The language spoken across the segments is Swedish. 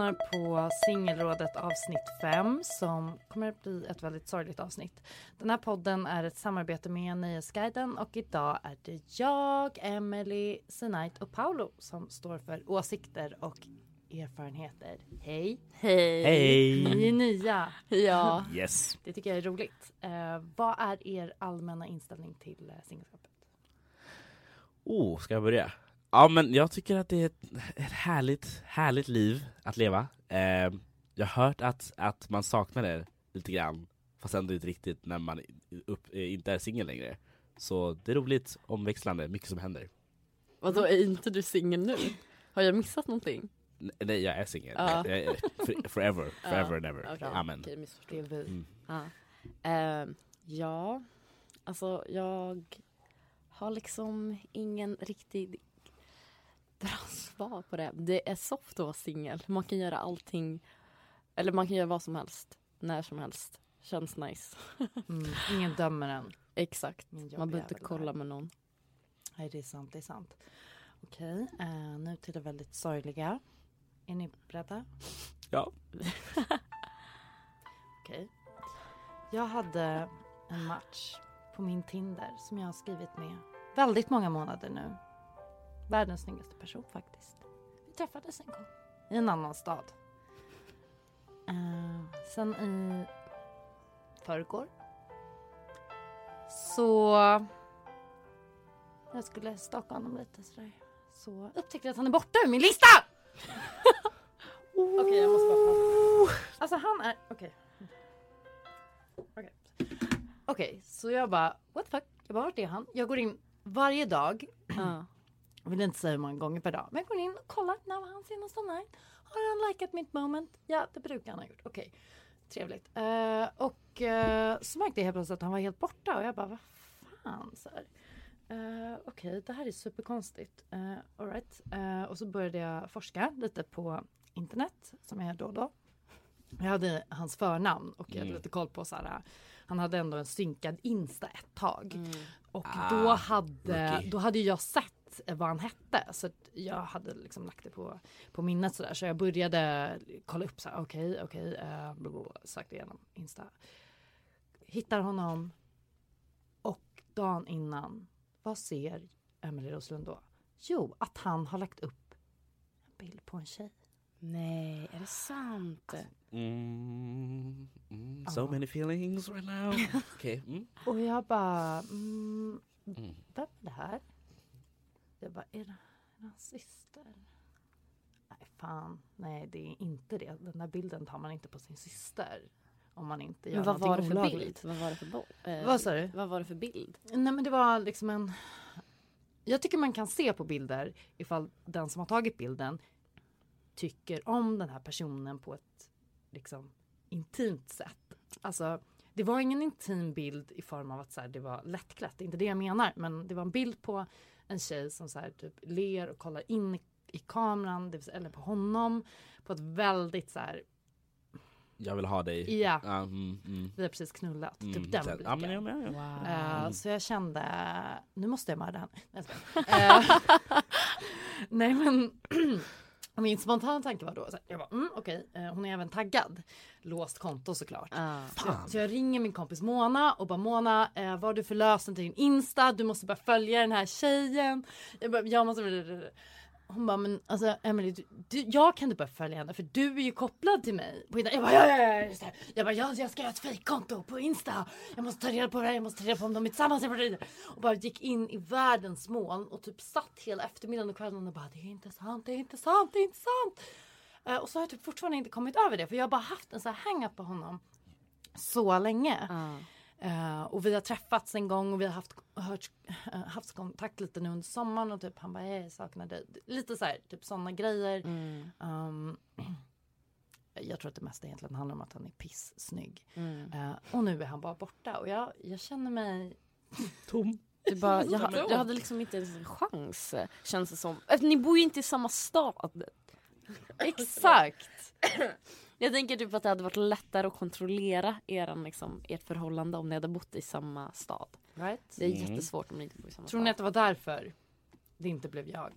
Lyssnar på Singelrådet avsnitt 5 som kommer att bli ett väldigt sorgligt avsnitt. Den här podden är ett samarbete med Nöjesguiden och idag är det jag, Emily, Sinait och Paolo som står för åsikter och erfarenheter. Hej! Hej! Hej! Ni är nya. Ja. Yes. Det tycker jag är roligt. Eh, vad är er allmänna inställning till eh, singelskapet? Oh, ska jag börja? Ja men jag tycker att det är ett, ett härligt, härligt liv att leva. Eh, jag har hört att, att man saknar det lite grann, fast ändå inte riktigt när man upp, inte är singel längre. Så det är roligt, omväxlande, mycket som händer. Vadå, är inte du singel nu? Har jag missat någonting? Nej, jag är singel. Ja. Forever, forever and ever. Okej, Amen. okej, vi. Mm. Ja. Ehm, ja, alltså jag har liksom ingen riktig bra svar på det. Det är soft att vara singel. Man kan göra allting, eller man kan göra vad som helst, när som helst. Känns nice. Mm. Ingen dömer en. Exakt. Man behöver inte kolla där. med någon. Nej, det är sant, det är sant. Okej, eh, nu till det väldigt sorgliga. Är ni beredda? Ja. Okej. Jag hade en match på min Tinder som jag har skrivit med väldigt många månader nu. Världens snyggaste person faktiskt. Vi träffades en gång i en annan stad. Eh, sen i förrgår så jag skulle staka honom lite sådär. Så upptäckte jag att han är borta ur min lista! Okej, jag måste bara prata. Alltså han är, okej. Okej, Okej, så jag bara, what the fuck? Jag bara, vart är han? Jag går in varje dag. Ja. Jag vill inte säga hur många gånger per dag. Men jag går in och kollar, när var han senast online? Har han likat mitt moment? Ja, det brukar han ha gjort. Okej, trevligt. Eh, och eh, så märkte jag helt plötsligt att han var helt borta och jag bara, vad fan? Så här. Eh, Okej, det här är superkonstigt. Uh, all right. Eh, och så började jag forska lite på internet, som jag gör då och då. Jag hade hans förnamn och jag hade Mm. lite koll på så här. Han hade ändå en synkad Insta ett tag. Mm. Och Ah, då, hade, då hade jag sett vad han hette. Så jag hade liksom lagt det på, på minnet sådär. Så jag började kolla upp så här, okej, okej, eh, blablabla, sökte igenom Insta. Hittar honom. Och dagen innan, vad ser Emelie Roslund då? Jo, att han har lagt upp en bild på en tjej. Nej, är det sant? Mm, mm, so many feelings right now. Okej. Mm. Och jag bara, mm, Mm. vem är det här? Jag bara, är det hans syster? Nej, fan. Nej, det är inte det. Den där bilden tar man inte på sin syster. Om man inte gör Men vad var det för olagligt. bild? Vad var det för, bo- eh, Vad sa du? Vad var det för bild? Nej, men det var liksom en... Jag tycker man kan se på bilder ifall den som har tagit bilden tycker om den här personen på ett liksom intimt sätt. Alltså det var ingen intim bild i form av att så här, det var lättklätt, det är inte det jag menar. Men det var en bild på en tjej som så här, typ ler och kollar in i, kameran, det vill säga, eller på honom. På ett väldigt så här, Jag vill ha dig. ja, mm, mm. vi har precis knullat. Mm, typ den blicken. ja, men, ja, men, ja. Eh, så jag kände, nu måste jag mörda henne. Nej. Eh, Nej men min spontana tanke var då, så här, jag bara, mm, okej, eh, hon är även taggad. Låst konto såklart. Ja. Så, jag- så jag ringer min kompis Mona och bara Mona, eh, vad har du för lösen till din Insta? Du måste bara följa den här tjejen. Jag, bara, jag måste... Hon bara, men alltså Emily, du, du, jag kan inte bara följa henne för du är ju kopplad till mig. På Insta. jag bara, ja, ja, ja, just det. Jag bara, jag, jag ska göra ett fejkkonto på Insta. Jag måste ta reda på det här, jag måste ta reda på om de är tillsammans. Jag Och bara gick in i världens moln och typ satt hela eftermiddagen och kvällen och bara, det är inte sant, det är inte sant, det är inte sant. Eh, och så har jag typ fortfarande inte kommit över det för jag har bara haft en sån här hang-up på honom så länge. Mm. Eh, och vi har träffats en gång och vi har haft, hört, eh, haft kontakt lite nu under sommaren och typ han bara jag saknar dig. Lite så här, typ sådana grejer. Mm. Um, jag tror att det mesta egentligen handlar om att han är pissnygg. Mm. Eh, och nu är han bara borta och jag, jag känner mig Tom. Du bara, jag, jag hade liksom inte ens en chans känns det som. Efter, ni bor ju inte i samma stad. exakt. Jag tänker typ att det hade varit lättare att kontrollera eran, liksom, ert förhållande om ni hade bott i samma stad. Right? Det är Mm. jättesvårt om ni inte bor i samma Tror ni att det var därför det inte blev jag?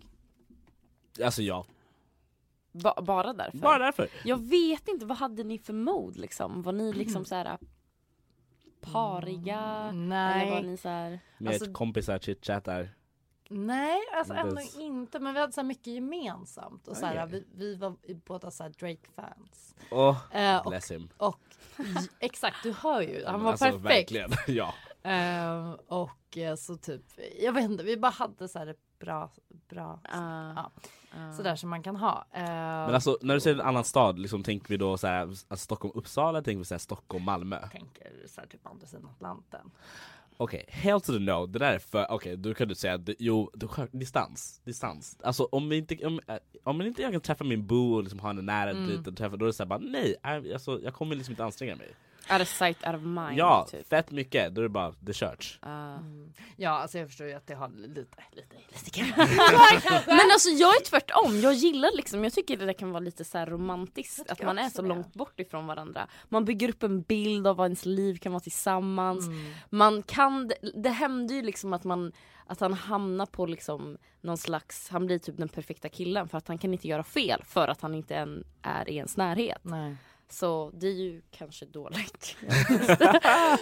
Alltså ja, Ba- bara därför? bara därför. Jag vet inte, vad hade ni för mod liksom? Var ni liksom så här pariga? Eller var Nej, ni så här... Med Alltså- kompisar chitchattar. Nej alltså ändå ens- inte. Men vi hade så här mycket gemensamt. Och så här, Okej. vi, vi var båda så här Drake-fans. Åh, Eh, och bless him. Och j- exakt, du hör ju. Han var Alltså, perfekt. Verkligen, ja. Eh, och eh, så typ, jag vet inte, vi bara hade så här bra, bra Ah, ja, ah. sådär som man kan ha. Eh, Men alltså när du säger en annan stad, liksom, tänker vi då så här, alltså, Stockholm, Uppsala, tänker vi så här, Stockholm, Malmö? jag tänker så här typ andra sidan Atlanten. Okej, hell to the no, det där är för, okej då kan du säga, jo, är distans, distans. Alltså om, vi inte, om, äh, om inte jag kan träffa min boo och liksom ha henne nära Mm. dit och träffa, då är det såhär bara nej, I, alltså, jag kommer liksom inte anstränga mig. Out of sight, out of mind. ja, typ. fett mycket, då är det bara the church. Ah. Ja, alltså jag förstår ju att det har lite, lite, lite. Men alltså jag är tvärtom, jag gillar liksom, jag tycker det kan vara lite så här romantiskt att man är så det. långt bort ifrån varandra. Man bygger upp en bild av vad ens liv kan vara tillsammans. Mm. Man kan, det händer ju liksom att man att han hamnar på liksom någon slags, han blir typ den perfekta killen för att han kan inte göra fel för att han inte än är i ens närhet. Nej. Så det är ju kanske dåligt.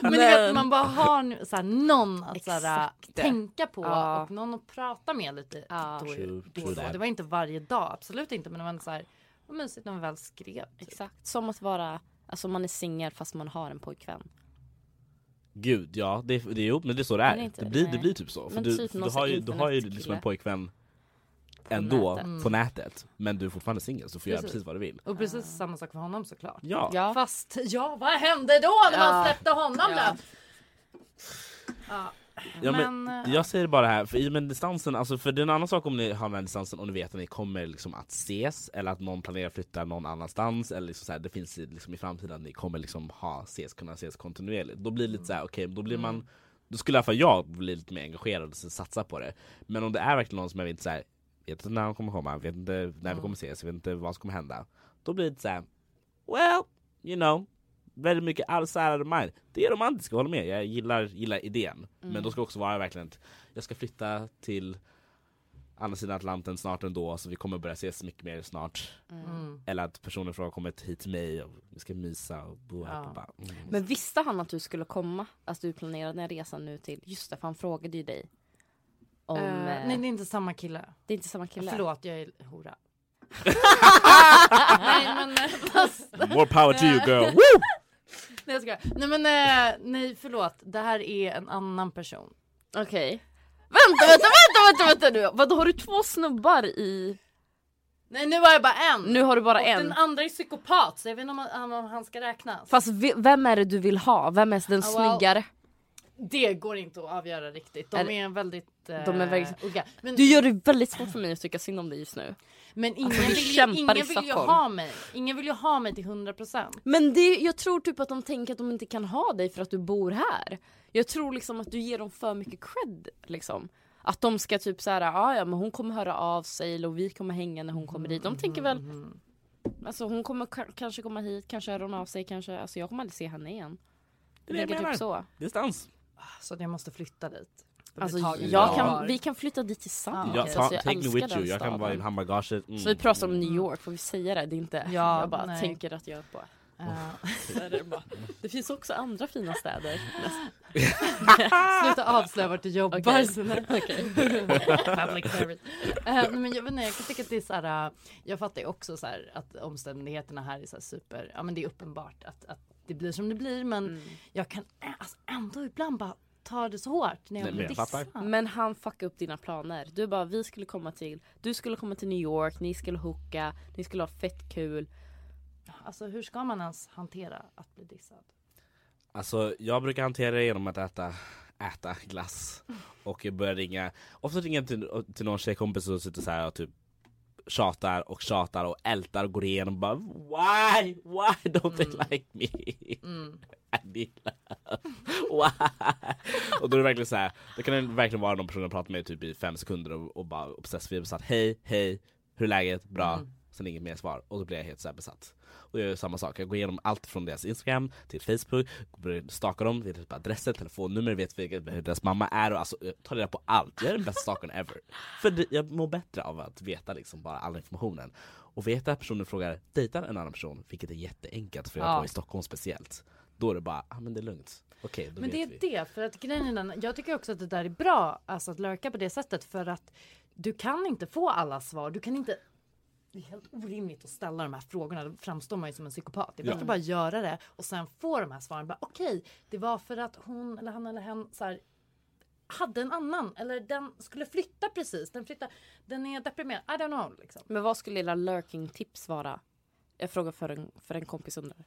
Men, du vet, man bara har nu, så här, någon att så här, tänka på Ja. och någon att prata med lite Ja. då, True, då, true då. Det var inte varje dag, absolut inte men det var så här, vad mysigt när vi väl skrev. Typ. Exakt. Som att vara, alltså man är singel fast man har en pojkvän. Gud ja, det, det, jo, men det är så det Men är. det är inte Det det, blir, det blir typ så. För Men du, typ någon du, har ju, du har ju liksom en pojkvän ändå nätet. på nätet, men du är fortfarande singel så du får göra Precis. precis vad du vill. Och precis samma sak för honom såklart. Ja, Ja. Fast ja, vad hände då när man Ja. släppte honom Ja. då? Ja. Ja, men, Men, eh, jag säger bara här, för i med distansen, alltså för det är en annan sak om ni har den här distansen och ni vet att ni kommer liksom att ses eller att någon planerar att flytta någon annanstans eller liksom så här, det finns i- liksom i framtiden att ni kommer liksom ha ses, kunna ses kontinuerligt. Då blir det lite så här, okej, då blir man då skulle i alla fall jag bli lite mer engagerad och satsa på det. Men om det är verkligen någon som jag vet inte så här, vet inte när de kommer komma, vet inte när vi kommer ses, vet inte vad som kommer hända. Då blir det så här, well, you know, väldigt mycket outside of the mind. Det är romantiskt, jag håller med. Jag gillar, gillar idén. Men då ska också vara verkligen att jag ska flytta till andra sidan Atlanten snart ändå, så vi kommer börja ses mycket mer snart. mm. Eller att personen från har kommit hit till mig och vi ska mysa och bo här. Ja. Och bara, mm. Men visste han att du skulle komma? Alltså du planerade den resan nu till, just det för han frågade ju dig. Om, Eh, eh, nej det är inte samma kille. det är inte samma kille. Förlåt jag är hora. nej men fast, More power to you girl! Woo! nej, jag skojar. nej men eh, nej förlåt det här är en annan person. Okej. Vänta, vänta, vänta, vänta, vänta nu! Vadå har du två snubbar i... Nej nu har jag bara en. Nu har du bara och en. den andra är psykopat så jag vet inte om, han- om han ska räknas. Fast vi- vem är det du vill ha? Vem är den Ah, well. snyggare? Det går inte att avgöra riktigt. De Är är, väldigt... eh, De är väldigt- olika. Men, Du gör det väldigt svårt för mig att tycka synd om dig just nu. Men ingen, Alltså, vi vill, ju, ingen vill ju ha mig. Ingen vill ju ha mig till 100%. Men det, jag tror typ att de tänker att de inte kan ha dig för att du bor här. Jag tror liksom att du ger dem för mycket cred liksom. Att de ska typ såhär, ja ja men hon kommer höra av sig och vi kommer hänga när hon kommer dit. De tänker väl, alltså hon kommer kanske komma hit, kanske hör hon av sig, kanske, alltså jag kommer aldrig se henne igen. Det är det jag tänker menar. typ så. Distans. Så att jag måste flytta dit. Alltså jag kan, vi kan flytta dit tillsammans. Ja, okej. ta, Alltså, jag take me with you. Jag kan vara i handbagaget. Mm. Så vi pratar om New York, får vi säga det? Det är inte, Ja, jag bara nej. tänker att jag bara är det, bara, det finns också andra fina städer. Sluta avslöja vart du jobbar. Okej. Så nej. Public service. Eh, men jag, jag kan tycka att det är så här. eh, jag fattar ju också så här att omständigheterna här är så här super. Ja men det är uppenbart att, att det blir som det blir. Men Mm. jag kan ä- alltså, ändå ibland bara ta det så hårt när jag Nej, blir dissad. Men han fuckade upp dina planer. Du bara, vi skulle komma till, du skulle komma till New York, ni skulle hooka, ni skulle ha fett kul. Alltså hur ska man ens hantera att bli dissad? Alltså jag brukar hantera det genom att äta, äta glass och jag börjar ringa, ofta ringer jag till, till någon tjejkompis och sitter så här och typ tjatar och tjatar och ältar och går igenom och bara Why? Why don't they like me? Why? Och då är det verkligen så här, då kan det verkligen vara någon person jag pratar med typ i fem sekunder och, och bara obsessivt besatt Hej, hej, hur är läget? Bra. Sen inget mer svar och då blir jag helt så besatt. Och jag gör samma sak, jag går igenom allt från deras Instagram till Facebook, börjar staka dem, vet typ adresser, telefonnummer, vet hur deras mamma är och alltså jag tar reda på allt. Jag är den bästa stalkern ever. För det, jag mår bättre av att veta liksom bara all informationen. Och veta att personen frågar dejtar en annan person, vilket är jätteenkelt för jag Ja. bor i Stockholm speciellt. Då är det bara, ah, men det är lugnt. Okej, Men det är vi. det, för att grejen är jag tycker också att det där är bra, alltså att lurka på det sättet för att du kan inte få alla svar, du kan inte det är helt orimligt att ställa de här frågorna, då framstår man ju som en psykopat. Det är bättre Ja. att bara göra det och sen få de här svaren. Bara, Okej, det var för att hon eller han eller hen så här, hade en annan eller den skulle flytta precis. Den flyttar, den är deprimerad. I don't know liksom. Men vad skulle era lurking tips vara? Jag frågar för en, för en kompis undrar.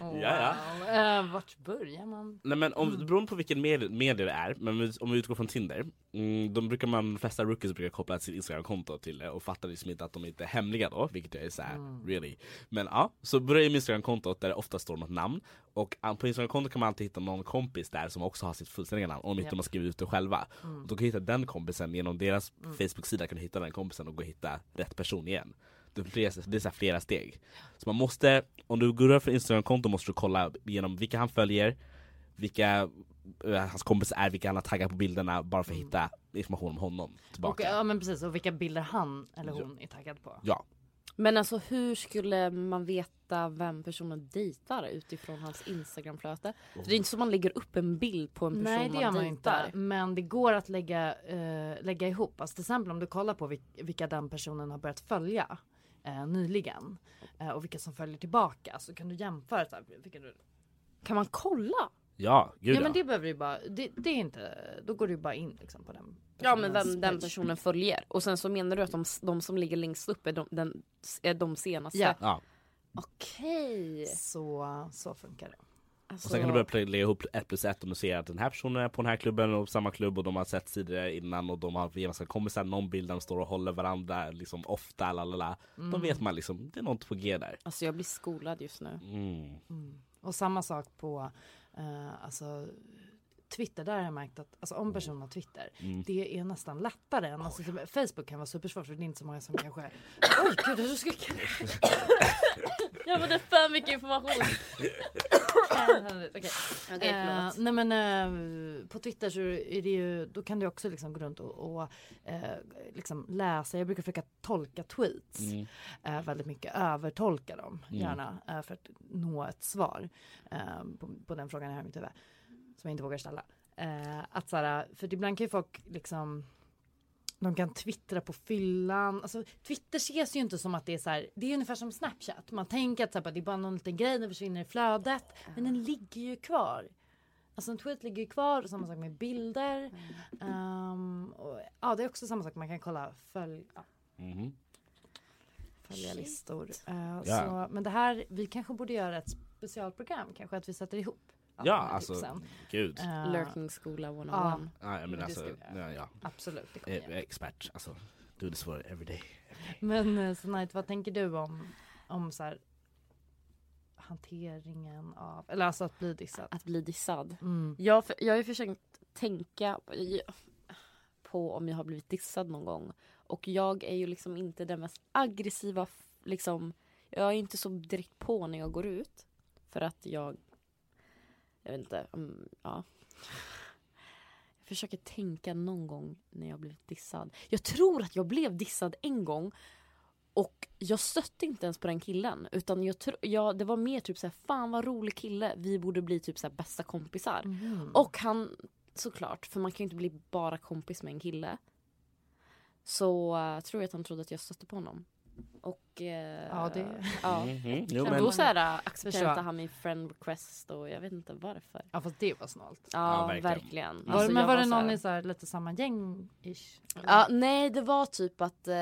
Ja, ja. Wow. Eh, vart börjar man? Nej men om, det beror på vilken med, medie det är, men om vi- utgår från Tinder mm, Då brukar man, de flesta rookies brukar koppla sitt Instagram-konto till det och fattar liksom inte att de inte är hemliga då, vilket jag är såhär, really. Men ja, så börjar med Instagram-kontot där det ofta står något namn Och på Instagram-kontot kan man alltid hitta någon kompis där som också har sitt fullständiga namn, om inte de har skrivit ut det själva. Då kan du hitta den kompisen genom deras Facebook-sida, kan du hitta den kompisen och gå och hitta rätt person igen det är så här flera steg. Så man måste, om du går över för Instagram-konto måste du kolla igenom vilka han följer, vilka eh, hans kompisar är, vilka han har taggat på bilderna bara för att hitta information om honom Och, tillbaka. ja men precis, och vilka bilder han eller hon är taggad på. Ja. Men alltså hur skulle man veta vem personen dejtar utifrån hans instagramflöde? För det är inte så man lägger upp en bild på en person Nej det gör man dejtar. inte. Men det går att lägga, eh, lägga ihop. Alltså till exempel om du kollar på vil- vilka den personen har börjat följa eh, nyligen. Eh, och vilka som följer tillbaka. Så kan du jämföra. Så här, vilka du... Kan man kolla? Ja, gud Ja men det behöver du bara, det, det är inte, då går du bara in liksom på den Ja men vem den personen följer. Och sen så menar du att de, de som ligger längst upp är de, den, är de senaste? Ja. ja. Okej. Så, så funkar det. Alltså, Och sen kan du börja lägga ihop ett plus ett om du ser att den här personen är på den här klubben och samma klubb och de har sett sidor innan och de har gemensamma kompisar, någon bild där de står och håller varandra liksom ofta, lalala. Då vet man liksom, det är något på G där. alltså jag blir skolad just nu. Mm. Och samma sak på eh, alltså, Twitter, där har jag märkt att alltså, om personen har Twitter, det är nästan lättare än alltså, typ, Facebook kan vara supersvårt för det är inte så många som kanske Oj gud, jag ska Jag använder för mycket information. Okej. Okej, Eh, nej men eh, på Twitter så är det ju, då kan du också liksom gå runt och, och eh, liksom läsa, jag brukar försöka tolka tweets Mm. väldigt mycket, övertolka dem gärna eh, för att nå ett svar på, på den frågan jag har i mitt huvud som jag inte vågar ställa. Eh, att så här, för ibland kan ju folk liksom de kan twittra på fyllan. Alltså, Twitter ses ju inte som att det är så här. Det är ungefär som Snapchat. Man tänker att, så här, bara, det är bara någon liten grej, den försvinner i flödet. Men den ligger ju kvar. Alltså en tweet ligger ju kvar. Samma sak med bilder. Ehm, och, ja, det är också samma sak. Man kan kolla följ, ja, Mhm. följarlistor. Eh, Ja. så, men det här, vi kanske borde göra ett specialprogram. Kanske att vi sätter ihop Ja, alltså tipsen. gud. Eh, Lurking skola 101. ja. Ja, jag menar det alltså, ska vi göra. ja, ja. Absolut, det kommer Jag jag är göra. expert, alltså. Do this for every day. Men eh, Sonite, vad tänker du om, om så här, hanteringen av, eller alltså att bli dissad? Att bli dissad. Mm. Jag, för- jag har ju försökt tänka på om jag har blivit dissad någon gång. Och jag är ju liksom inte den mest aggressiva, liksom. Jag är inte så direkt på när jag går ut. För att jag, jag vet inte, um, ja. Jag försöker tänka någon gång när jag blivit dissad. Jag tror att jag blev dissad en gång. Och jag stötte inte ens på den killen. Utan jag, jag, det var mer typ såhär, fan vad rolig kille. Vi borde bli typ såhär bästa kompisar. Mhm. Och han, såklart, för man kan ju inte bli bara kompis med en kille. Så uh, tror jag att han trodde att jag stötte på honom. Och... eh, Ja, det- Ja. Mhm, Jo, Men då så här, uh, accepterade han min friend request och jag vet inte varför. Ja fast det var snålt. Ja, Ja, verkligen. verkligen. Var, Alltså, men jag var det någon här- i så här, lite samma gäng-ish? Ja, nej, det var typ att eh,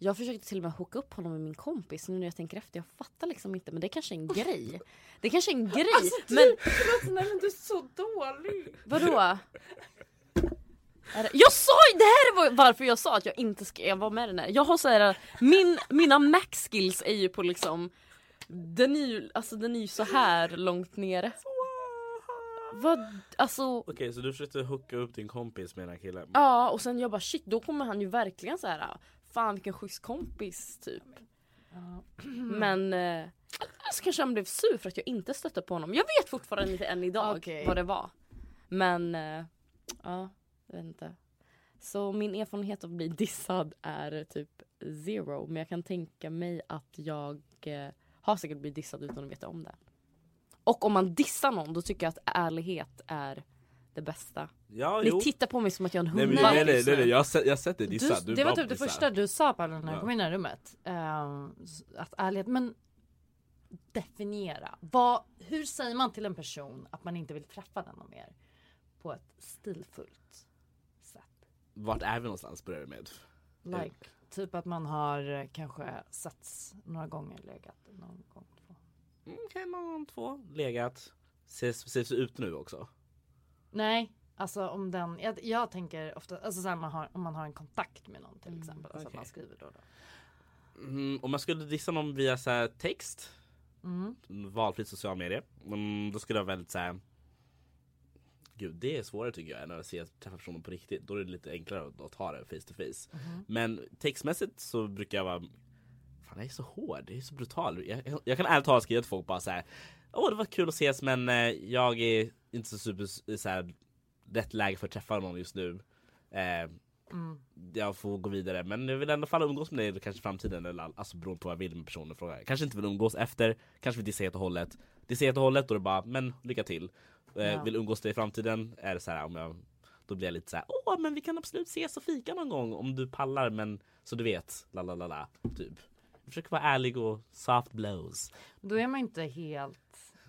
jag försökte till och med hooka upp honom med min kompis. Nu när jag tänker efter, jag fattar liksom inte. Men det kanske är en grej. Det kanske är en grej. men nej men du är så dålig! vadå? Jag sa ju, det här var varför jag sa att jag inte ska vara med i den här. Jag har så här, min, mina max skills är ju på liksom, den är ju, alltså den är ju så här långt nere. Vad, alltså Okej, så du försökte hooka upp din kompis med den här killen? Ja och sen jag bara shit då kommer han ju verkligen så här. Fan vilken schysst kompis typ. Men eh, så kanske han blev sur för att jag inte stötte på honom. Jag vet fortfarande inte än idag Okej. vad det var. Men eh, ja, jag vet inte. Så min erfarenhet av att bli dissad är typ zero. Men jag kan tänka mig att jag eh, har säkert blivit dissad utan att veta om det. Och om man dissar någon då tycker jag att ärlighet är det bästa. Ja, Ni jo. tittar på mig som att jag är en Nej, men, hundvalp nej, nej, nej, nu. nej, jag har sett, jag har sett dig dissad. Du det var typ det första du sa Paolo när jag Ja. kom in i det här rummet. Ehm, att ärlighet, men definiera. Vad, hur säger man till en person att man inte vill träffa den mer? På ett stilfullt. Vart är vi någonstans börjar det med? Like, typ att man har eh, kanske setts några gånger, legat någon gång. Två. Mm, Okej, någon, två, legat. Ses, ses ut nu också? Nej, alltså om den, jag, jag tänker ofta, alltså så man har, om man har en kontakt med någon till exempel. Alltså att okej. man skriver då då. Mm, om jag skulle dissa någon via så här, text, Mm. valfritt social medie, mm, då skulle jag väldigt så. Gud, det är svårare tycker jag än att se, träffa personen på riktigt. Då är det lite enklare att, att ta det face to face. Mhm. Men textmässigt så brukar jag vara Fan jag är så hård, jag är så brutal. Jag, jag, jag kan ärligt talat skriva till folk bara så här. Åh det var kul att ses men eh, jag är inte så super så här, rätt läge för att träffa någon just nu. Eh, Mm. jag får gå vidare men jag vill ändå fall umgås med dig kanske i framtiden eller alltså beroende på vad jag vill med personen i fråga. Kanske inte vill umgås efter, kanske vill dissa helt och hållet. Dissa helt och hållet då är det bara men lycka till. Eh, Ja. Vill umgås med dig i framtiden är det så här om jag då blir jag lite så här, åh men vi kan absolut ses och fika någon gång om du pallar men så du vet, la la la la, typ. Jag försöker vara ärlig och soft blows. Då är man inte helt,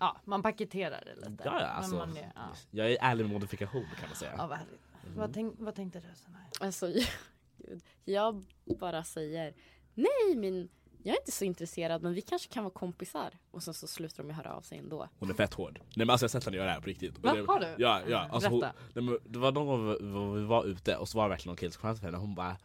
ja man paketerar det lite. Ja, ja, alltså, man är, ja. Jag är ärlig med modifikation kan man säga. ja vad härligt. Vad, tänk, vad tänkte du här? Alltså, gud. Jag bara säger nej men jag är inte så intresserad men vi kanske kan vara kompisar. Och sen så slutar de ju höra av sig ändå. Hon är fett hård. Nej men alltså jag har sett henne göra det här på riktigt. Va? Det- Har du? Ja, ja. Alltså, hon, Berätta. nej, men det var någon gång vi, vi var ute och så var det verkligen någon kille som kom fram till henne och hon bara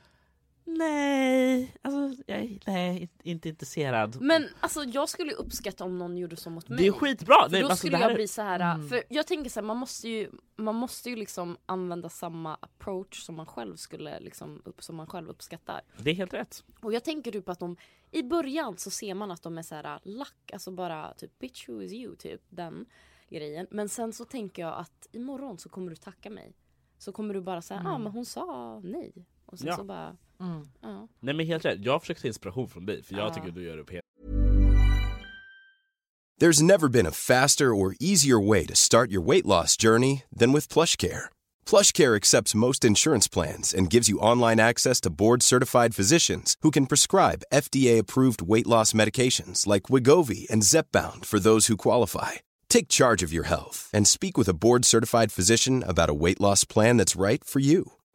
Nej, alltså jag är nej, inte intresserad. Men alltså jag skulle uppskatta om någon gjorde så mot mig. det är skitbra! För Nej, då alltså, skulle jag är- bli så här. Mm. För jag tänker så här, man måste ju, man måste ju liksom använda samma approach som man själv skulle liksom, upp, som man själv uppskattar. Det är helt rätt. Och jag tänker typ att de, i början så ser man att de är så här lack, alltså bara typ bitch who is you, typ den grejen. Men sen så tänker jag att imorgon så kommer du tacka mig. Så kommer du bara säga, ja ah, men hon sa nej. Och sen Ja. så bara, Mm. ja. Nej men helt rätt. Jag försöker ta inspiration från dig för jag Ja. tycker du gör det på There's never been a faster or easier way to start your weight loss journey than with PlushCare. PlushCare accepts most insurance plans and gives you online access to board-certified physicians who can prescribe FDA-approved weight loss medications like Wigovi and Zepbound for those who qualify. Take charge of your health and speak with a board-certified physician about a weight loss plan that's right for you.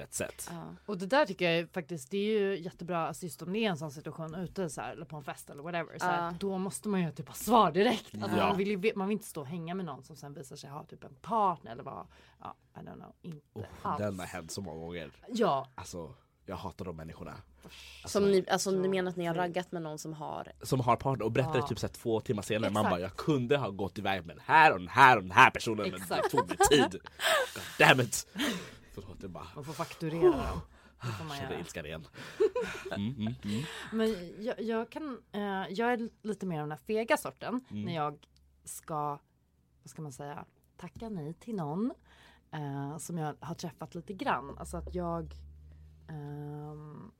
rätt sätt. Ja. Och det där tycker jag faktiskt det är ju jättebra alltså just om det är en sån situation ute så här, eller på en fest eller whatever så här, Ja. då måste man ju typ ha svar direkt. Alltså, Ja. man, vill ju, man vill inte stå och hänga med någon som sen visar sig ha typ en partner eller vad. Ja, I don't know. Inte Oh, alls. den har hänt så många gånger. Ja, Alltså, jag hatar de människorna. Som ni, alltså ni menar att ni har raggat med någon som har Som har partner och berättar Ja. typ så här två timmar senare. Man Exakt. bara, jag kunde ha gått iväg med den här och den här och den här personen men det Exakt. tog mig tid. God damn it. Förlåt, det bara man får fakturera dem. Det får man kände göra. ilskan igen. Mm, mm, mm. Men jag, jag kan, eh, jag är lite mer av den här fega sorten Mm. när jag ska, vad ska man säga, tacka nej till någon eh, som jag har träffat lite grann. Alltså att jag ehm,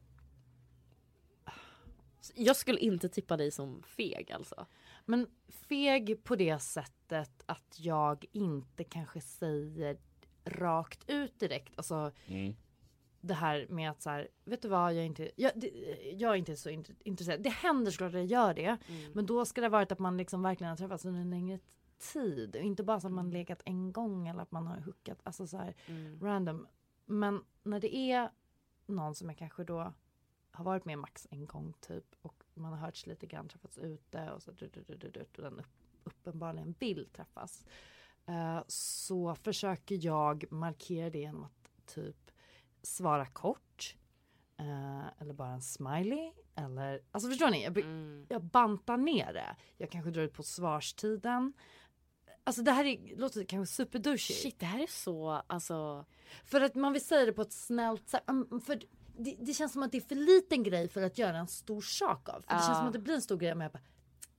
Jag skulle inte tippa dig som feg alltså. Men feg på det sättet att jag inte kanske säger rakt ut direkt. Alltså Mm. det här med att så här, vet du vad, jag är inte, jag, det, jag är inte så int- intresserad. Det händer såklart att jag gör det. Men då ska det ha varit att man liksom verkligen har träffats under en längre tid. Och inte bara så att man legat en gång eller att man har hookat, alltså så här random. Men när det är någon som jag kanske då har varit med max en gång typ och man har hörts lite grann, träffats ute och så du, du, du, du, du, och den upp, uppenbarligen vill träffas. Eh, så försöker jag markera det genom att typ svara kort. eh, eller bara en smiley. Eller, alltså förstår ni? Jag, bry- jag bantar ner det. Jag kanske drar ut på svarstiden. Alltså det här är, låter kanske superdouchey. Shit det här är så alltså. För att man vill säga det på ett snällt sätt. Mm, För det, det känns som att det är för liten grej för att göra en stor sak av. För det känns Ja. som att det blir en stor grej om jag bara,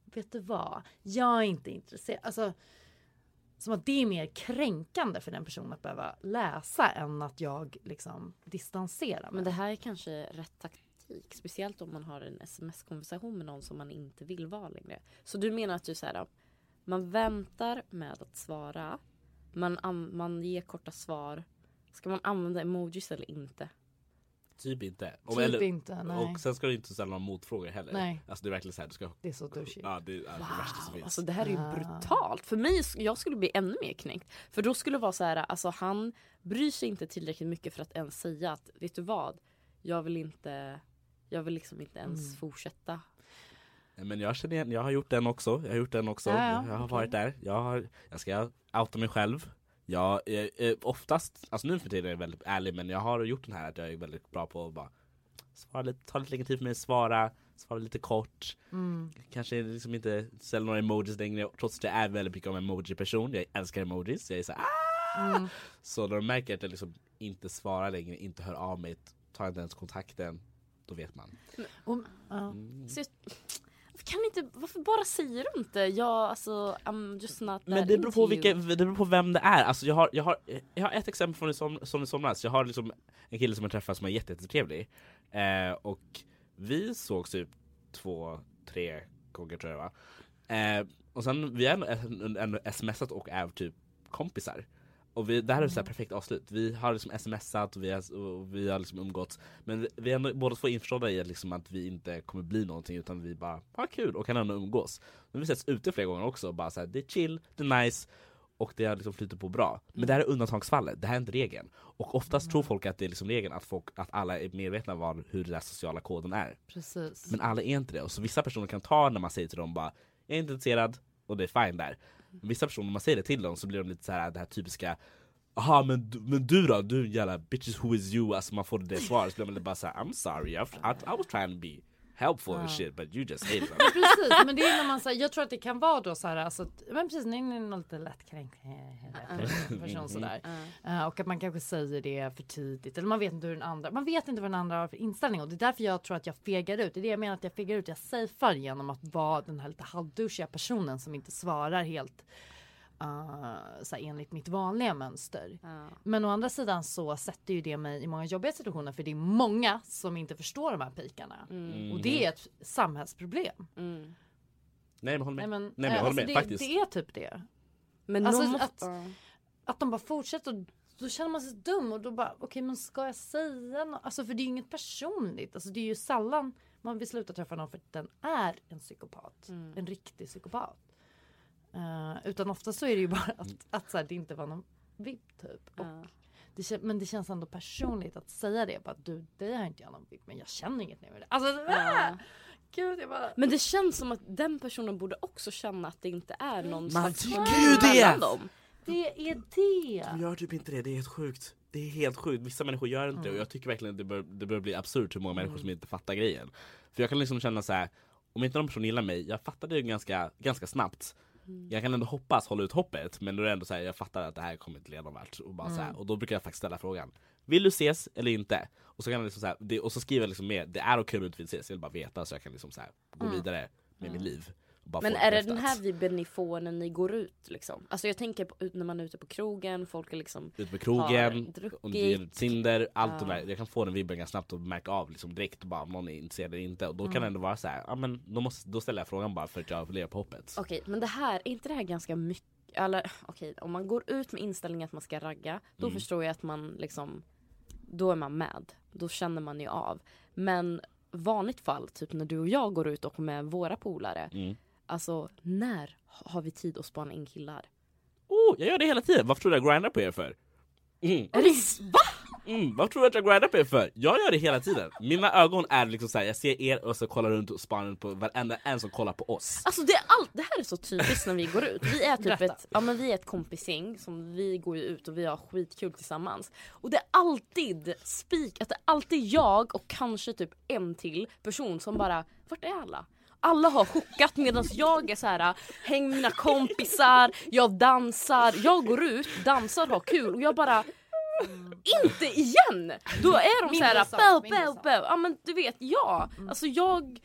vet du vad, jag är inte intresserad. Alltså, som att det är mer kränkande för den personen att behöva läsa än att jag liksom distanserar mig. Men det här är kanske rätt taktik. Speciellt om man har en sms-konversation med någon som man inte vill vara längre. Så du menar att du säger man väntar med att svara. Man, an- man ger korta svar. Ska man använda emojis eller inte? Typ inte. Om- Typ eller- inte, nej. Och sen ska du inte ställa några motfrågor heller. Nej. Alltså det är verkligen så här, du ska... Det är så douchey. Ja, det är det värsta som finns. Alltså det här är ju Ah. brutalt. För mig, jag skulle bli ännu mer knäckt. För då skulle det vara så här, alltså han bryr sig inte tillräckligt mycket för att ens säga att vet du vad? Jag vill inte, jag vill liksom inte ens Mm. fortsätta. Nej, Men jag känner igen, jag har gjort den också. Jag har gjort den också. Ja, ja, jag har okej. varit där. Jag, har, jag ska outa mig själv. Jag är, är oftast, alltså nu för tiden är jag väldigt ärlig men jag har gjort den här att jag är väldigt bra på att bara svara lite, ta lite längre tid för mig att svara, svara lite kort. Mm. Kanske liksom inte ställa några emojis längre trots att jag är väldigt mycket av en emoji-person. Jag älskar emojis. Jag är så ah! Mm. Så när de märker att jag liksom inte svarar längre, inte hör av mig, tar inte ens kontakten, då vet man. Ja. Mm. Inte, varför bara säger du inte? Jag alltså, I'm just not Men det beror, på vilka, det beror på vem det är. Alltså jag, har, jag, har, jag har ett exempel från i, som, som i somras. Jag har liksom en kille som jag träffat som är jätte- jättetrevlig. Eh, och vi sågs typ två, tre gånger tror jag va. Eh, och sen vi har ändå smsat och är typ kompisar. Och vi, det här är så här perfekt avslut. Vi har liksom smsat och vi har, och vi har liksom umgåtts. Men vi- vi är båda två införstådda i att, liksom att vi inte kommer bli någonting utan vi bara har kul och kan ändå umgås. Men vi setts ute flera gånger också och bara så här, det är chill, det är nice och det har liksom flutit på bra. Men det här är undantagsfallet, det här är inte regeln. Och oftast tror folk att det är liksom regeln, att, folk, att alla är medvetna om hur den där sociala koden är. Precis. Men alla är inte det. Och så vissa personer kan ta när man säger till dem bara Jag är inte intresserad och det är fine där. Vissa personer, när man säger det till dem så blir de lite så här äh, det här typiska Jaha men, du- men du då? Du jävla bitches who is you? Alltså man får det svaret så blir man lite bara såhär I'm sorry, I, I, I was trying to be helpful and shit but you just hated them. Precis, men det är när man säger, jag tror att det kan vara då så här, alltså, men precis, ni är någon lite lättkränkt person sådär. Eh, och att man kanske säger det för tidigt, eller man vet inte hur den andra, man vet inte vad den andra har för inställning och det är därför jag tror att jag fegar ut. Det är det jag menar att jag fegar ut, jag safear genom att vara den här lite halvduschiga personen som inte svarar helt uh, så här, enligt mitt vanliga mönster. Ja. Men å andra sidan så sätter ju det mig i många jobbiga situationer för det är många som inte förstår de här pikarna. Mm. Och det är ett samhällsproblem. Mm. Nej men håll med. Nej men, Nej, men eh, håller alltså med det, faktiskt. det är typ det. Men Alltså måste, att- att de bara fortsätter och då känner man sig dum och då bara okej men ska jag säga något? Alltså för det är ju inget personligt. Alltså det är ju sällan man vill sluta träffa någon för att den är en psykopat. En riktig psykopat. Eh, utan ofta så är det ju bara att, att så här, det inte var någon vibb typ. Och Ja. det, kän- men det känns ändå personligt att säga det. Bara, du, det har inte jag någon vibb men jag känner inget med det. Alltså Ja. gud jag bara. Men det känns som att den personen borde också känna att det inte är någon Man slags tycker ju det! mellan dem. Det är De det. gör typ inte det, det är helt sjukt. Det är helt sjukt, vissa människor gör inte det och jag tycker verkligen att det bör, det bör bli absurt hur många människor som inte fattar grejen. För jag kan liksom känna så här. om inte någon person gillar mig, jag fattar det ganska, ganska snabbt. Jag kan ändå hoppas hålla ut hoppet men då är det ändå så här, jag fattar att det här kommer inte leda någon vart. Och, bara så här, och då brukar jag faktiskt ställa frågan. Vill du ses eller inte? Och så, kan jag liksom så här, det, och så skriver jag liksom med, det är okej om du inte vill ses, jag vill bara veta så jag kan liksom så gå vidare med mitt liv. Men är det den här vibben ni får när ni går ut liksom? Alltså jag tänker på, när man är ute på krogen, folk är liksom Ut med har krogen, det gäller Tinder, allt Ja. de där. Jag kan få den vibben ganska snabbt och märka av liksom direkt bara om någon är intresserad eller inte. Och då Mm. kan det ändå vara så här, ja men då, måste, då ställer jag frågan bara för att jag lever på hoppet. Okej men det här, är inte det här ganska mycket eller okej om man går ut med inställningen att man ska ragga då Mm. förstår jag att man liksom då är man med. Då känner man ju av. Men vanligt fall, typ när du och jag går ut och med våra polare. Mm. Alltså när har vi tid att spana in killar? Oh, jag gör det hela tiden, varför tror du jag grindar på er för? Mm. Är det, va? Mm, vad tror du att jag grindar på er för? Jag gör det hela tiden. Mina ögon är liksom såhär, jag ser er och så kollar runt och spanar på varenda en som kollar på oss. Alltså det, är allt, det här är så typiskt när vi går ut. Vi är typ ett, ja, men vi är ett kompisgäng som vi går ju ut och vi har skitkul tillsammans. Och det är alltid spik, att det är alltid jag och kanske typ en till person som bara, vart är alla? Alla har chokat medan jag är så här, häng med mina kompisar, jag dansar, jag går ut, dansar, har kul och jag bara inte igen! Då är de Mindre såhär sak, bow, bow. Ja men du vet, ja. Alltså jag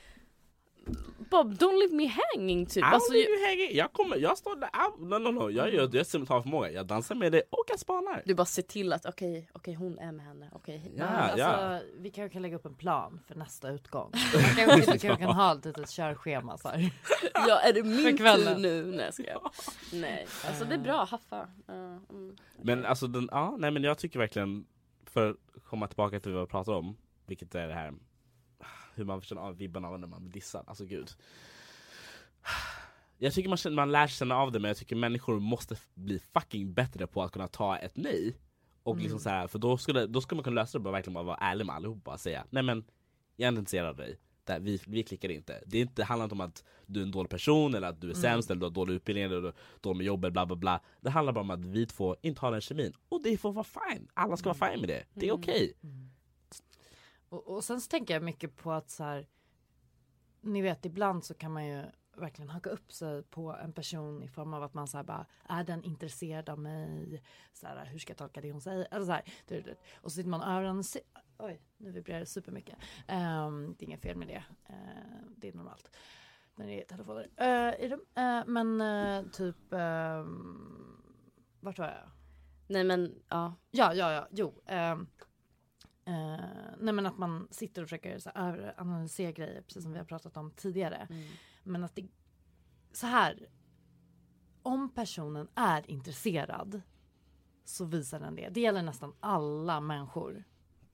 bara don't leave me hanging typ. I'll Alltså, leave you hanging. Jag kommer, jag står där, ah, no no no, jag gör, jag simultanförmåga. Jag dansar med dig och jag spanar. du bara ser till att okej, okej hon är med henne. Okej. Ja, alltså, ja. Vi kanske kan lägga upp en plan för nästa utgång. Kanske, vi kanske kan ha ett litet körschema så här. Ja är det min tur kvällen. nu? Nej jag skojar. Nej. Alltså det är bra, haffa. Ja, mm. Men alltså den, ja, nej men jag tycker verkligen, för att komma tillbaka till vad vi pratar om, vilket är det här hur man känner av vibban av när man blir dissad, alltså gud. Jag tycker man, känner, man lär känna av det men jag tycker människor måste bli fucking bättre på att kunna ta ett nej. Och liksom så här, för då skulle, då skulle man kunna lösa det bara verkligen bara vara ärlig med allihopa och säga nej men jag är inte intresserad av dig. Där, vi, vi klickar inte. Det, är inte, handlar inte om att du är en dålig person eller att du är sämst eller du har dålig utbildning eller du har dåligt med jobb bla bla bla. Det handlar bara om att vi två inte har den kemin. Och det får vara fine. Alla ska vara fine med det. Det är okej. Och, och sen så tänker jag mycket på att så här. Ni vet ibland så kan man ju verkligen haka upp sig på en person i form av att man så här bara är den intresserad av mig? Så här, hur ska jag tolka det hon säger? Eller så här. Och så sitter man och överanalyserar. Oj, nu vibrerar det supermycket. Um, det är inget fel med det. Eh, det är normalt. När det är telefoner uh, i rum. Eh, men eh, typ um, vart var jag? Nej men ja. Ja, ja, ja, jo. Eh, nej men att man sitter och försöker så här, överanalysera grejer precis som vi har pratat om tidigare. Men att det, så här. Om personen är intresserad så visar den det. Det gäller nästan alla människor.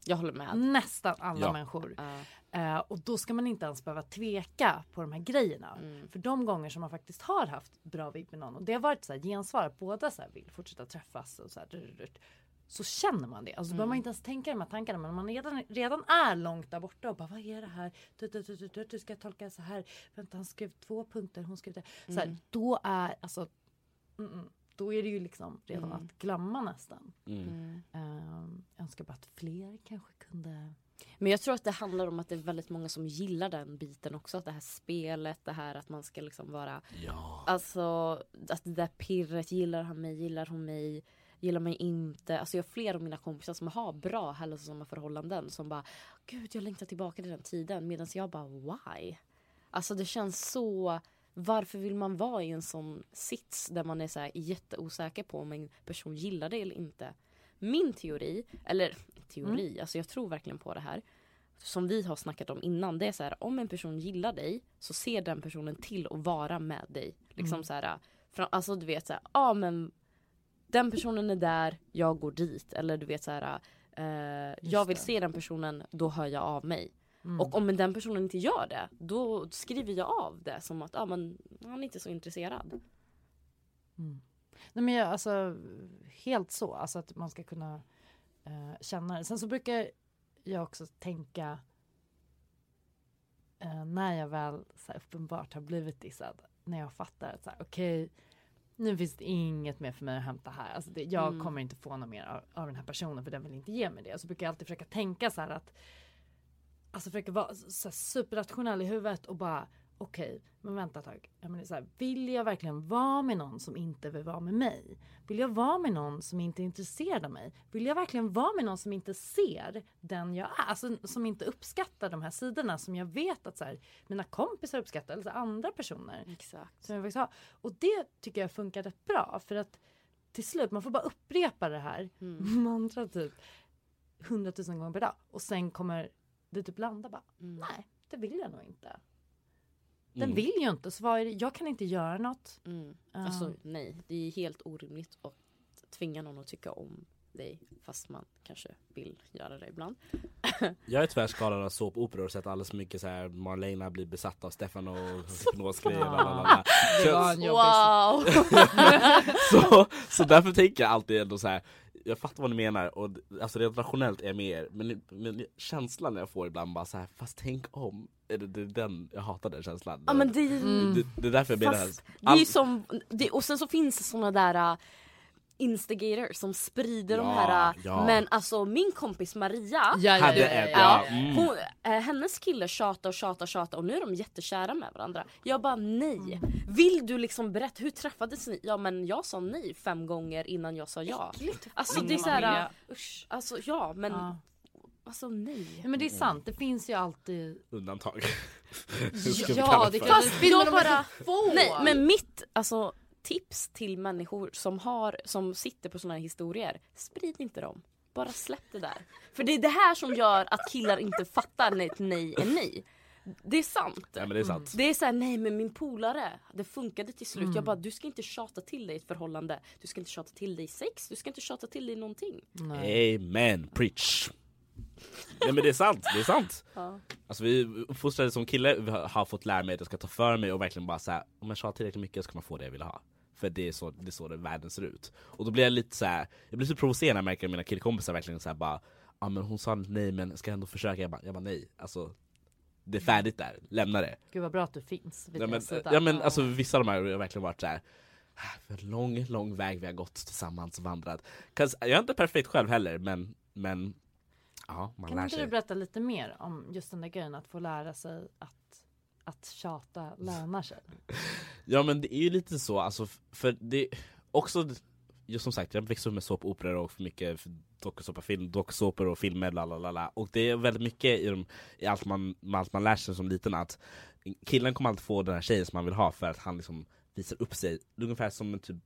Jag håller med. Nästan alla Ja. människor. Ja. Eh, och då ska man inte ens behöva tveka på de här grejerna. För de gånger som man faktiskt har haft bra vibb med någon och det har varit så här gensvar båda så här vill fortsätta träffas och så här, så känner man det. Alltså då behöver man inte ens tänka de här tankarna men man redan, redan är långt där borta och bara vad är det här? Du, du, du, du, du, du ska jag tolka så här. Vänta han skrev två punkter, hon skrev det. Så här, Då är alltså mm, mm, då är det ju liksom redan att glömma nästan. Mm. Um, jag önskar bara att fler kanske kunde Men jag tror att det handlar om att det är väldigt många som gillar den biten också. Att det här spelet, det här att man ska liksom vara Ja. Alltså att det där pirret, gillar han mig, gillar hon mig, gillar mig inte. Alltså jag har flera av mina kompisar som har bra hälsosamma förhållanden som bara Gud jag längtar tillbaka till den tiden medan jag bara why? Alltså det känns så varför vill man vara i en sån sits där man är så här jätteosäker på om en person gillar det eller inte? Min teori, eller teori, alltså jag tror verkligen på det här som vi har snackat om innan, det är så här om en person gillar dig så ser den personen till att vara med dig. Liksom så här, alltså du vet så här, ja men den personen är där, jag går dit. Eller du vet så här. Eh, jag vill det. se den personen, då hör jag av mig. Mm. Och om den personen inte gör det, då skriver jag av det som att ah, men, han är inte så intresserad. Nej men jag, alltså helt så, alltså att man ska kunna eh, känna det. Sen så brukar jag också tänka eh, när jag väl så här, uppenbart har blivit dissad, när jag fattar att okej, nu finns det inget mer för mig att hämta här. Alltså det, jag Mm. kommer inte få något mer av, av den här personen för den vill inte ge mig det. Så brukar jag alltid försöka tänka så här att Alltså försöka vara så superrationell i huvudet och bara okej, men vänta ett tag. Jag menar, så här, vill jag verkligen vara med någon som inte vill vara med mig? Vill jag vara med någon som inte är intresserad av mig? Vill jag verkligen vara med någon som inte ser den jag är? Alltså som inte uppskattar de här sidorna som jag vet att så här, mina kompisar uppskattar eller så här, andra personer. Exakt. Som jag faktiskt har. Och det tycker jag funkar rätt bra för att till slut, man får bara upprepa det här Mm. mantra typ hundratusen gånger per dag och sen kommer det typ landa bara nej det vill jag nog inte. Den Mm. vill ju inte så vad är det? jag kan inte göra något. Mm. Alltså nej, det är helt orimligt att tvinga någon att tycka om dig fast man kanske vill göra det ibland. Jag är tyvärr skadad av såpoperor och sett alldeles för mycket så här Marlena blir besatt av Stefan och hypnosgrejer. Wow! så, så därför tänker jag alltid ändå så här. Jag fattar vad ni menar och alltså rent rationellt är jag med er men, men känslan jag får ibland bara så här, fast tänk om. Är det, det är den, jag hatar den känslan. Ja men det, det, det är därför jag menar fast det. är ju som, det, och sen så finns det såna där uh, instigators som sprider de Ja, här uh, ja. Men alltså min kompis Maria Ja, ja, Hade ja, ett, ja, ja. Mm. Hon, hennes kille tjatar och tjatar och tjatar och nu är de jättekära med varandra. Jag bara nej. Mm. Vill du liksom berätta, hur träffades ni? Ja men jag sa nej fem gånger innan jag sa ja. Alltså det är såhär, usch, alltså ja men Ja. Alltså nej. Ja, men det är sant, det finns ju alltid Undantag. Ja, det kan- Fast jag de bara, så få. nej men mitt alltså tips till människor som har, som sitter på såna här historier, sprid inte dem. Bara släpp det där. För det är det här som gör att killar inte fattar när ett nej är nej. Det är sant. Ja men det är sant. Det är såhär, nej men min polare, det funkade till slut. Mm. Jag bara, du ska inte tjata till dig ett förhållande. Du ska inte tjata till dig sex, du ska inte tjata till dig någonting. Amen, preach. Nej men det är sant, det är sant. Ja. Alltså vi uppfostrade som kille vi har- fått lära mig att jag ska ta för mig och verkligen bara säga om jag tjatar tillräckligt mycket så kan man få det jag vill ha. För det är så det, är så det världen ser ut. Och då blir jag lite så här, jag blir så provocerad när jag märker att mina killkompisar verkligen så här bara Ja men hon sa nej men ska jag ändå försöka? Jag bara, jag bara nej, alltså Det är färdigt där, lämna det. Gud vad bra att du finns vid Ja men, ja, men alltså vissa av de här har verkligen varit så här. För lång, lång väg vi har gått tillsammans och vandrat. jag är inte perfekt själv heller men, men Ja, man Kan lär inte sig. du berätta lite mer om just den där grejen att få lära sig att, att tjata lönar sig? Ja men det är ju lite så, alltså, för det också just som sagt, jag växte upp med såpoperor och mycket dokusåpor och filmer, lalalala. Och det är väldigt mycket i, de, i allt, man, allt man lär sig som liten att killen kommer alltid få den här tjejen som man vill ha för att han liksom visar upp sig, ungefär som en typ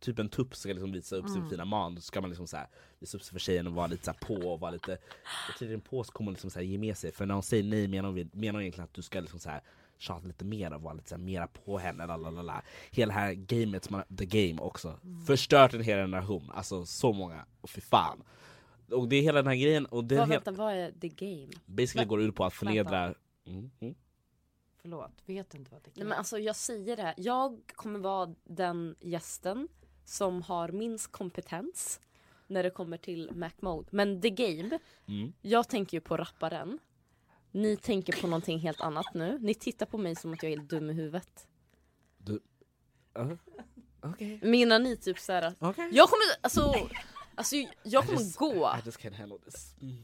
Typ en tupp ska liksom visa upp sin fina man, då ska man liksom så här, visa upp sig för tjejen och vara lite så här på och vara lite Jag tror en på så kommer hon liksom så här ge med sig, för när hon säger nej menar hon, menar hon egentligen att du ska liksom så här tjata lite mer och vara lite så här mera på henne, lalalala. Hela det här gamet, som man, the game också, förstört en hel generation, alltså så många, och fy fan. Och det är hela den här grejen, och det är Vad, helt, vänta, vad är the game? basically går ut på att förnedra mm, mm. Förlåt, vet inte vad det Nej, men alltså, jag säger det, jag kommer vara den gästen som har minst kompetens när det kommer till Mac Mode. Men the game, Mm. jag tänker ju på rapparen. Ni tänker på någonting helt annat nu. Ni tittar på mig som att jag är helt dum i huvudet. Uh, Okej, Menar ni typ såhär att okej jag kommer, alltså, alltså jag I kommer just- gå. I just can't handle this mm.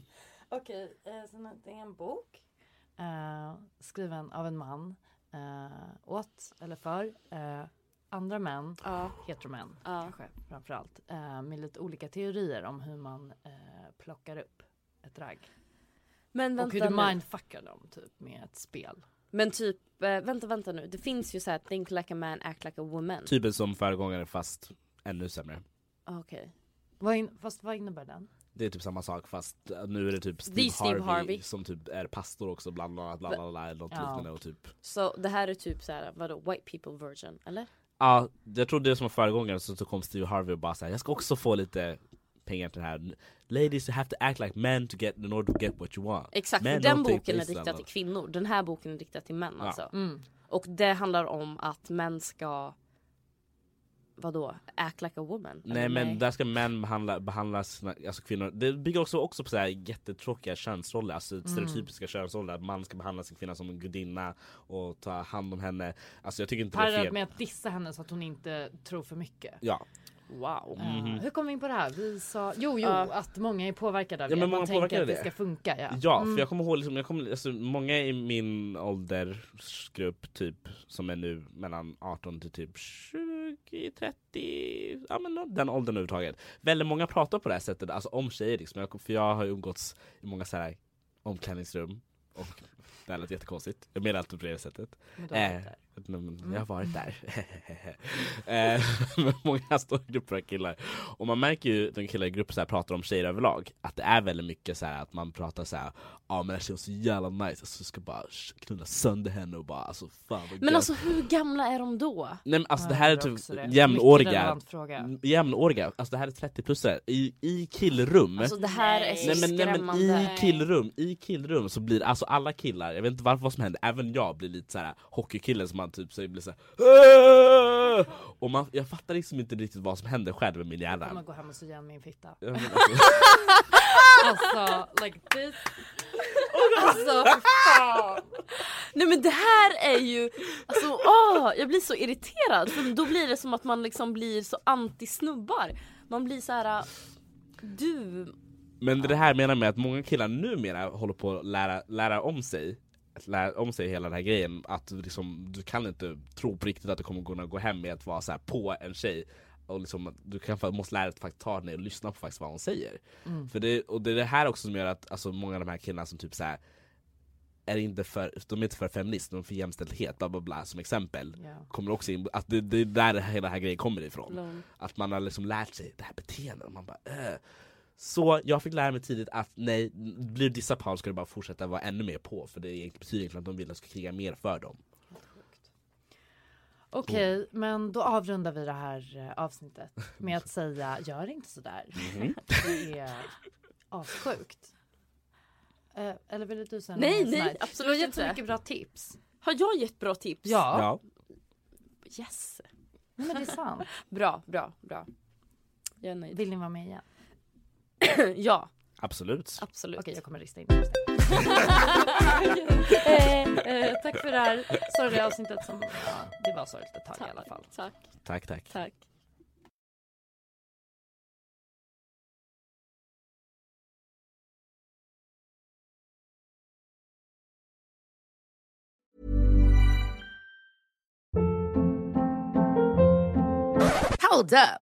Okej, eh, sen är det en bok eh, skriven av en man eh, åt eller för eh, andra män, Ja. heteromän Ja. kanske framförallt, eh, med lite olika teorier om hur man eh, plockar upp ett ragg. Men Och hur vänta du nu. mindfuckar dem typ med ett spel. Men typ, eh, vänta vänta nu. Det finns ju såhär think like a man, act like a woman. Typen som föregångare fast ännu sämre Ah, Okej. Vad in, fast vad innebär den? Det är typ samma sak fast uh, nu är det typ Steve, Steve Harvey, Harvey. som typ är pastor också bland annat, bla bla bla, eller något Ja. liknande och typ Så det här är typ såhär, vadå, white people version, eller? Ja, jag tror det som var föregångaren så, så kom Steve Harvey och bara såhär, jag ska också få lite pengar till det här Ladies you have to act like men to get, in order to get what you want Exakt, Men för den boken är riktad till kvinnor. Den här boken är riktad till män Ja. alltså. Mm. Och det handlar om att män ska Vadå? Act like a woman? Nej men där ska män behandla, behandlas, sina- alltså kvinnor Det bygger också, också på så här jättetråkiga könsroller, alltså Mm. stereotypiska könsroller Att man ska behandla sin kvinna som en gudinna och ta hand om henne Alltså jag tycker inte det är Parallellt fel med att dissa henne så att hon inte tror för mycket. Ja, Wow. Eh, hur kom vi in på det här? Vi sa, jo, jo, Ja. att många är påverkade av Ja, det. men Man många tänker påverkade att det det. ska funka. Ja. Ja, Mm. för jag kommer ihåg, liksom, jag kommer, alltså, många i min åldersgrupp typ som är nu mellan 18 till typ 20, 30, ja men den åldern överhuvudtaget. Väldigt många pratar på det här sättet, alltså om tjejer liksom. Jag, för jag har umgåtts i många så här omklädningsrum och det lät jättekonstigt. Jag menar alltid på det sättet. Men du har varit där. Men, men Mm. Jag har varit där. eh, men många stora grupper av killar. Och man märker ju när killar i grupper så här pratar om tjejer överlag att det är väldigt mycket så här att man pratar så här. Ja men den här tjejen är så jävla nice, alltså, jag ska bara knulla sönder henne och bara alltså fan vad Men gött." alltså hur gamla är de då? Nej men alltså Ja, det här är typ det. Jämnåriga. Mm, Jämnåriga, alltså det här är 30-plussare i, i killrum Alltså det här är så Nej men, nej, men skrämmande. i killrum, i killrum så blir alltså alla killar, jag vet inte varför vad som händer, även jag blir lite såhär hockeykille som man typ säger blir såhär "Åh!" Och man, jag fattar liksom inte riktigt vad som händer själv med min Jag kommer hjärna gå hem och sy igen min fitta. Ja, alltså, Alltså, like this. Alltså, fan. Nej men det här är ju, alltså åh, jag blir så irriterad för då blir det som att man liksom blir så anti-snubbar. Man blir så här. du, Men det här menar med att många killar numera håller på att lära, lära om sig lära om sig hela den här grejen att du liksom, du kan inte tro på riktigt att du kommer kunna gå hem med att vara så här på en tjej och liksom, du kan, måste lära dig att faktiskt ta ner och lyssna på faktiskt vad hon säger. För det, och det är det här också som gör att alltså, många av de här killarna som typ så här är inte för, de är inte för feminist, de är för jämställdhet, bla bla bla som exempel. Ja. Kommer också in, att det, det är där hela den här grejen kommer ifrån. Lång. Att man har liksom lärt sig det här beteendet. Man bara, äh. Så jag fick lära mig tidigt att nej, blir du dissad på honom ska du bara fortsätta vara ännu mer på. För det betyder egentligen att de vill att du ska kriga mer för dem. Okej, men då avrundar vi det här eh, avsnittet med att säga gör inte sådär. Mhm. Det är avsjukt. Eh, eller vill du säga Nej, nej, här? absolut Du har gett inte. så mycket bra tips. Har jag gett bra tips? Ja, Ja. Yes. men det är sant. Bra, bra, bra. Jag är nöjd. Vill ni vara med igen? ja, Absolut. absolut. Okej, jag kommer lista in eh, eh, tack för det här sorgliga avsnittet som ja, det var sorgligt ett tag i alla fall. Tack, Tack tack. tack. Hold up.